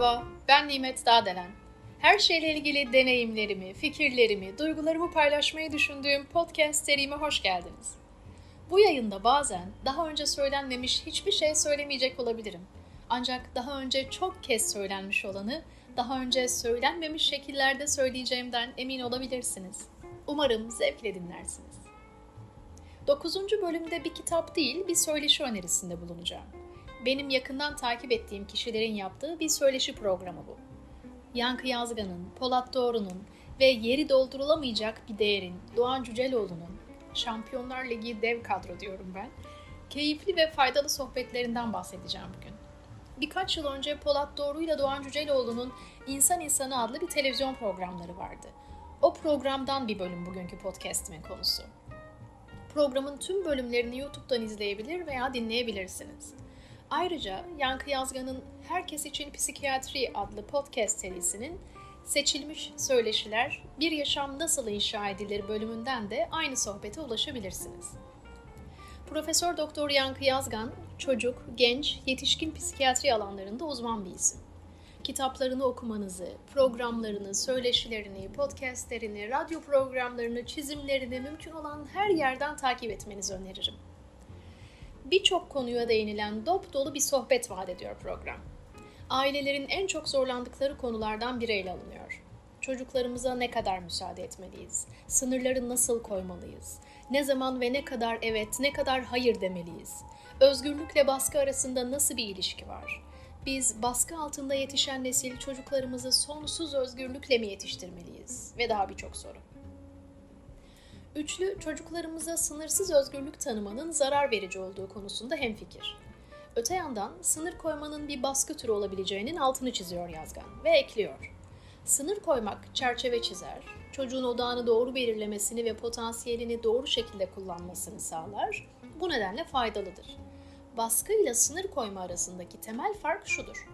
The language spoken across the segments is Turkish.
Merhaba, ben Nimet Dağdelen. Her şeyle ilgili deneyimlerimi, fikirlerimi, duygularımı paylaşmayı düşündüğüm podcast serime hoş geldiniz. Bu yayında bazen daha önce söylenmemiş hiçbir şey söylemeyecek olabilirim. Ancak daha önce çok kez söylenmiş olanı daha önce söylenmemiş şekillerde söyleyeceğimden emin olabilirsiniz. Umarım zevkle dinlersiniz. 9. bölümde bir kitap değil, bir söyleşi önerisinde bulunacağım. Benim yakından takip ettiğim kişilerin yaptığı bir söyleşi programı bu. Yankı Yazgan'ın, Polat Doğru'nun ve yeri doldurulamayacak bir değerin Doğan Cüceloğlu'nun Şampiyonlar Ligi dev kadro diyorum ben. Keyifli ve faydalı sohbetlerinden bahsedeceğim bugün. Birkaç yıl önce Polat Doğru ile Doğan Cüceloğlu'nun İnsan İnsanı adlı bir televizyon programları vardı. O programdan bir bölüm bugünkü podcastimin konusu. Programın tüm bölümlerini YouTube'dan izleyebilir veya dinleyebilirsiniz. Ayrıca Yankı Yazgan'ın Herkes İçin Psikiyatri adlı podcast serisinin Seçilmiş Söyleşiler Bir Yaşam Nasıl İnşa Edilir bölümünden de aynı sohbete ulaşabilirsiniz. Profesör Doktor Yankı Yazgan, çocuk, genç, yetişkin psikiyatri alanlarında uzman bir isim. Kitaplarını okumanızı, programlarını, söyleşilerini, podcastlerini, radyo programlarını, çizimlerini mümkün olan her yerden takip etmenizi öneririm. Birçok konuya değinilen dop dolu bir sohbet vaat ediyor program. Ailelerin en çok zorlandıkları konulardan biri ele alınıyor. Çocuklarımıza ne kadar müsaade etmeliyiz? Sınırları nasıl koymalıyız? Ne zaman ve ne kadar evet, ne kadar hayır demeliyiz? Özgürlükle baskı arasında nasıl bir ilişki var? Biz baskı altında yetişen nesil çocuklarımızı sonsuz özgürlükle mi yetiştirmeliyiz? Ve daha birçok soru. Üçlü çocuklarımıza sınırsız özgürlük tanımanın zarar verici olduğu konusunda hemfikir. Öte yandan sınır koymanın bir baskı türü olabileceğinin altını çiziyor Yazgan ve ekliyor. Sınır koymak çerçeve çizer, çocuğun odağını doğru belirlemesini ve potansiyelini doğru şekilde kullanmasını sağlar. Bu nedenle faydalıdır. Baskı ile sınır koyma arasındaki temel fark şudur.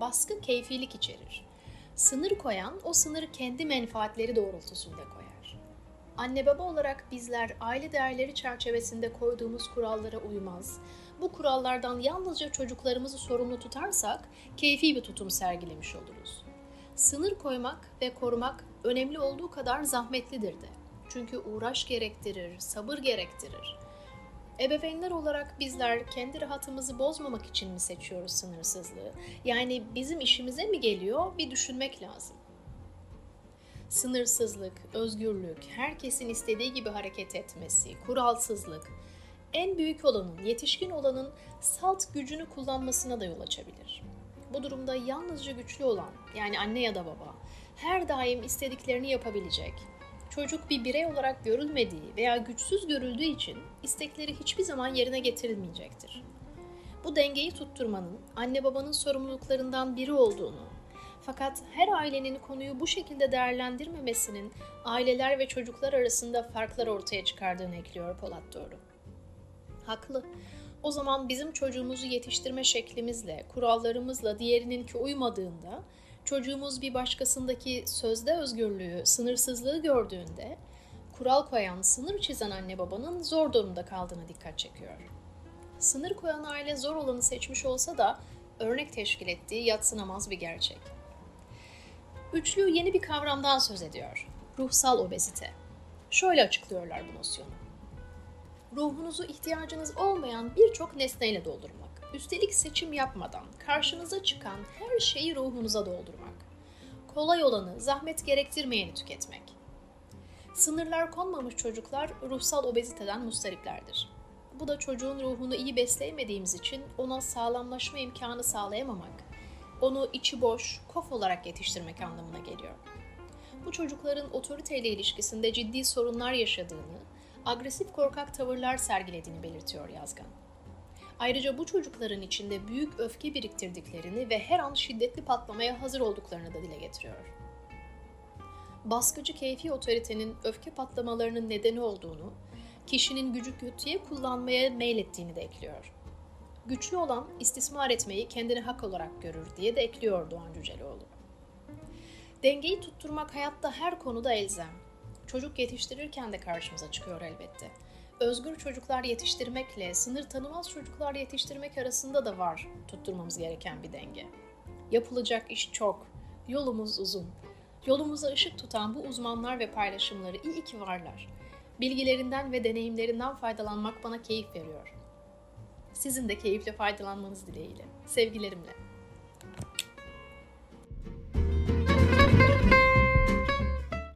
Baskı keyfilik içerir. Sınır koyan o sınırı kendi menfaatleri doğrultusunda koyar. Anne baba olarak bizler aile değerleri çerçevesinde koyduğumuz kurallara uymaz. Bu kurallardan yalnızca çocuklarımızı sorumlu tutarsak keyfi bir tutum sergilemiş oluruz. Sınır koymak ve korumak önemli olduğu kadar zahmetlidir de. Çünkü uğraş gerektirir, sabır gerektirir. Ebeveynler olarak bizler kendi rahatımızı bozmamak için mi seçiyoruz sınırsızlığı? Yani bizim işimize mi geliyor bir düşünmek lazım. Sınırsızlık, özgürlük, herkesin istediği gibi hareket etmesi, kuralsızlık en büyük olanın, yetişkin olanın salt gücünü kullanmasına da yol açabilir. Bu durumda yalnızca güçlü olan, yani anne ya da baba, her daim istediklerini yapabilecek, çocuk bir birey olarak görülmediği veya güçsüz görüldüğü için istekleri hiçbir zaman yerine getirilmeyecektir. Bu dengeyi tutturmanın anne babanın sorumluluklarından biri olduğunu, fakat her ailenin konuyu bu şekilde değerlendirmemesinin aileler ve çocuklar arasında farklar ortaya çıkardığını ekliyor Polat Doğru. Haklı. O zaman bizim çocuğumuzu yetiştirme şeklimizle, kurallarımızla diğerininki uymadığında çocuğumuz bir başkasındaki sözde özgürlüğü, sınırsızlığı gördüğünde kural koyan, sınır çizen anne babanın zor durumda kaldığına dikkat çekiyor. Sınır koyan aile zor olanı seçmiş olsa da örnek teşkil ettiği yatsınamaz bir gerçek. Üçlü yeni bir kavramdan söz ediyor. Ruhsal obezite. Şöyle açıklıyorlar bu nosyonu. Ruhunuzu ihtiyacınız olmayan birçok nesneyle doldurmak. Üstelik seçim yapmadan karşınıza çıkan her şeyi ruhunuza doldurmak. Kolay olanı, zahmet gerektirmeyeni tüketmek. Sınırlar konmamış çocuklar ruhsal obeziteden mustariplerdir. Bu da çocuğun ruhunu iyi besleyemediğimiz için ona sağlamlaşma imkanı sağlayamamak, onu içi boş, kof olarak yetiştirmek anlamına geliyor. Bu çocukların otoriteyle ilişkisinde ciddi sorunlar yaşadığını, agresif korkak tavırlar sergilediğini belirtiyor Yazgan. Ayrıca bu çocukların içinde büyük öfke biriktirdiklerini ve her an şiddetli patlamaya hazır olduklarını da dile getiriyor. Baskıcı keyfi otoritenin öfke patlamalarının nedeni olduğunu, kişinin gücü kötüye kullanmaya meylettiğini de ekliyor. Güçlü olan istismar etmeyi kendine hak olarak görür diye de ekliyor Doğan Cüceloğlu. Dengeyi tutturmak hayatta her konuda elzem. Çocuk yetiştirirken de karşımıza çıkıyor elbette özgür çocuklar yetiştirmekle sınır tanımaz çocuklar yetiştirmek arasında da var tutturmamız gereken bir denge. Yapılacak iş çok. Yolumuz uzun. Yolumuza ışık tutan bu uzmanlar ve paylaşımları iyi ki varlar. Bilgilerinden ve deneyimlerinden faydalanmak bana keyif veriyor. Sizin de keyifle faydalanmanız dileğiyle. Sevgilerimle.